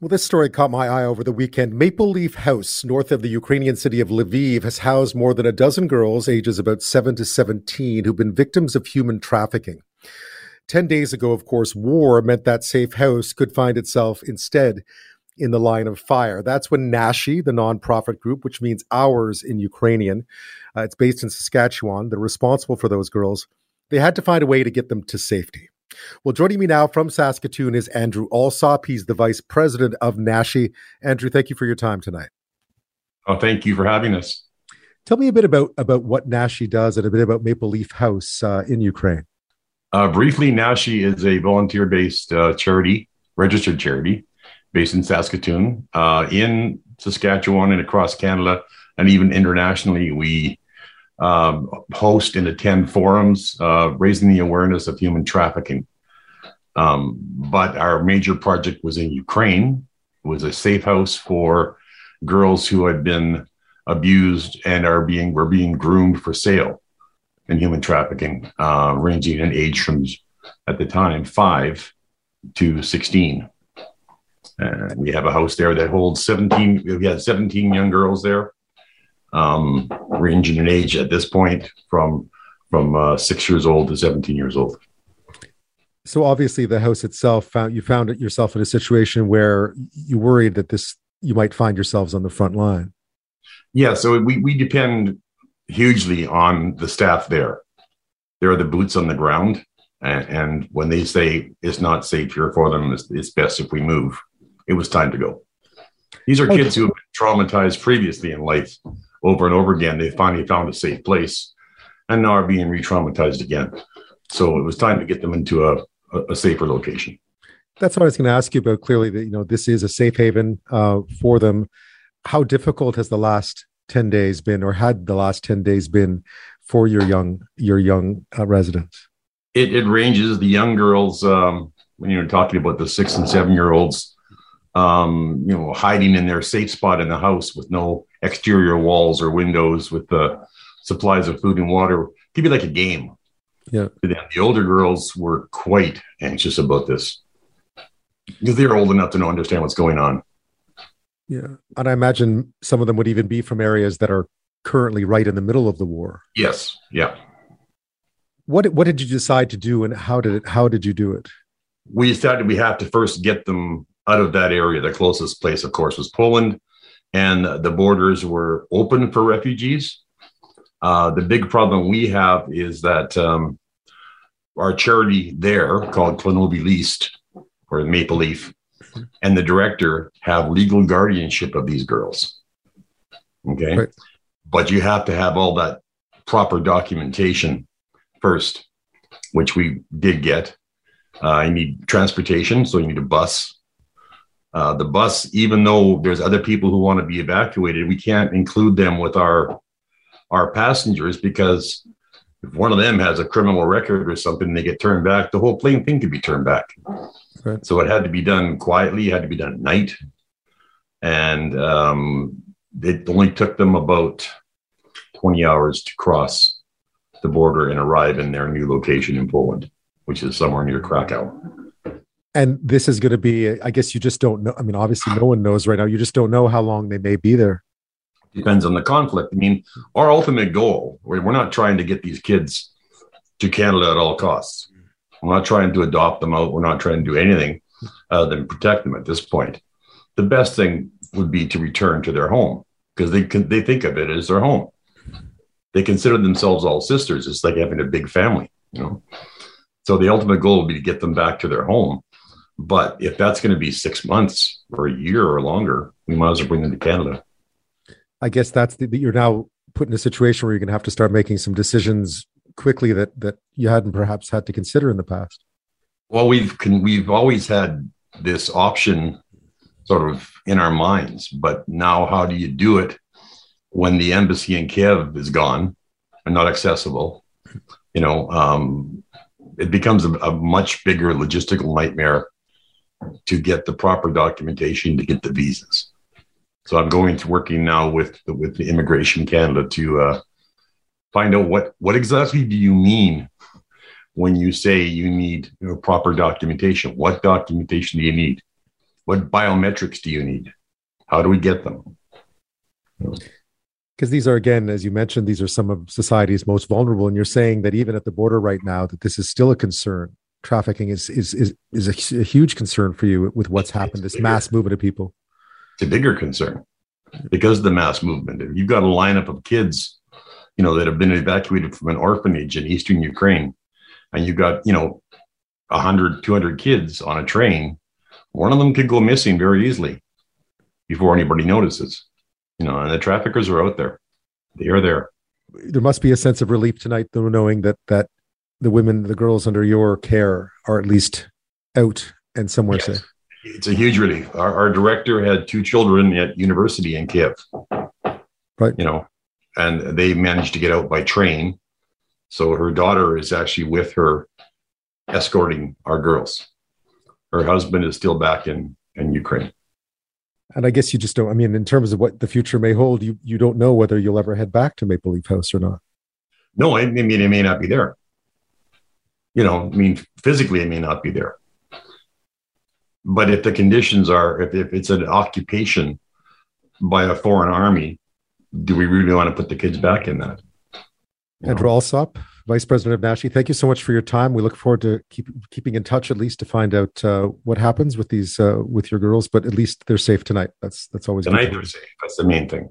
Well, this story caught my eye over the weekend. Maple Leaf House, north of the Ukrainian city of Lviv, has housed more than a dozen girls, ages about 7 to 17, who've been victims of human trafficking. 10 days ago, of course, war meant that safe house could find itself instead in the line of fire. That's when Nashi, the nonprofit group, which means ours in Ukrainian, uh, it's based in Saskatchewan, they're responsible for those girls. They had to find a way to get them to safety. Well, joining me now from Saskatoon is Andrew Allsop. He's the vice president of Nashi. Andrew, thank you for your time tonight. Oh, thank you for having us. Tell me a bit about, about what Nashi does and a bit about Maple Leaf House uh, in Ukraine. Uh, briefly, Nashi is a volunteer based uh, charity, registered charity, based in Saskatoon. Uh, in Saskatchewan and across Canada, and even internationally, we um, host and attend forums uh, raising the awareness of human trafficking. Um, but our major project was in Ukraine. It was a safe house for girls who had been abused and are being were being groomed for sale in human trafficking, uh, ranging in age from at the time five to sixteen. And we have a house there that holds 17. We had 17 young girls there um, ranging in age at this point from from uh, six years old to 17 years old. So obviously, the house itself found you found it yourself in a situation where you worried that this you might find yourselves on the front line. Yeah, so we we depend hugely on the staff there. There are the boots on the ground, and, and when they say it's not safe here for them, it's, it's best if we move. It was time to go. These are kids who have been traumatized previously in life over and over again. They finally found a safe place and now are being re traumatized again. So it was time to get them into a, a, safer location. That's what I was going to ask you about. Clearly, that you know this is a safe haven uh, for them. How difficult has the last ten days been, or had the last ten days been for your young your young uh, residents? It, it ranges. The young girls, um, when you're talking about the six and seven year olds, um, you know, hiding in their safe spot in the house with no exterior walls or windows, with the supplies of food and water. Could be like a game. Yeah. The older girls were quite anxious about this because they're old enough to know understand what's going on. Yeah, and I imagine some of them would even be from areas that are currently right in the middle of the war. Yes. Yeah. What What did you decide to do, and how did it? How did you do it? We decided we have to first get them out of that area. The closest place, of course, was Poland, and the borders were open for refugees. Uh, the big problem we have is that um, our charity there, called Klenobi Least or Maple Leaf, and the director have legal guardianship of these girls. Okay. Right. But you have to have all that proper documentation first, which we did get. Uh, you need transportation, so you need a bus uh, the bus, even though there's other people who want to be evacuated, we can't include them with our our passengers because if one of them has a criminal record or something, they get turned back. The whole plane thing could be turned back. Right. So it had to be done quietly. It had to be done at night, and um, it only took them about twenty hours to cross the border and arrive in their new location in Poland, which is somewhere near Krakow and this is going to be i guess you just don't know i mean obviously no one knows right now. You just don't know how long they may be there. Depends on the conflict. I mean our ultimate goal we're not trying to get these kids to canada at all costs. We're not trying to adopt them out. We're not trying to do anything other than protect them at this point. The best thing would be to return to their home because they can they think of it as their home. They consider themselves all sisters. It's like having a big family you know? So the ultimate goal would be to get them back to their home but if that's going to be six months or a year or longer, we might as well bring them to Canada. I guess that's the, you're now put in a situation where you're going to have to start making some decisions quickly that that you hadn't perhaps had to consider in the past. Well, we've can, we've always had this option sort of in our minds, but now how do you do it when the embassy in Kiev is gone and not accessible? You know, um, it becomes a, a much bigger logistical nightmare to get the proper documentation to get the visas. So I'm going to working now with the, with the Immigration Canada to uh, find out what what exactly do you mean when you say you need you know, proper documentation. What documentation do you need? What biometrics do you need? How do we get them? Because these are, again, as you mentioned, these are some of society's most vulnerable. And you're saying that even at the border right now, that this is still a concern. Trafficking is is is, is a, a huge concern for you with what's happened, this mass movement of people. It's a bigger concern because of the mass movement. If you've got a lineup of kids, you know, that have been evacuated from an orphanage in eastern Ukraine, and you've got, you know, 100, 200 kids on a train, one of them could go missing very easily before anybody notices. You know, and the traffickers are out there. They are there. There must be a sense of relief tonight, though, knowing that that the women, the girls under your care, are at least out and somewhere yes. safe. It's a huge relief. Our, our director had two children at university in Kiev. Right. You know, and they managed to get out by train. So her daughter is actually with her escorting our girls. Her husband is still back in, in Ukraine. And I guess you just don't, I mean, in terms of what the future may hold, you, you don't know whether you'll ever head back to Maple Leaf House or not. No, I mean, it may not be there. You know, I mean, physically, it may not be there. But if the conditions are, if, if it's an occupation by a foreign army, do we really want to put the kids back in that? Andrew Allsop, Vice President of NASHI, thank you so much for your time. We look forward to keep, keeping in touch at least to find out uh, what happens with these uh, with your girls, but at least they're safe tonight. That's that's always tonight. They're safe. That's the main thing.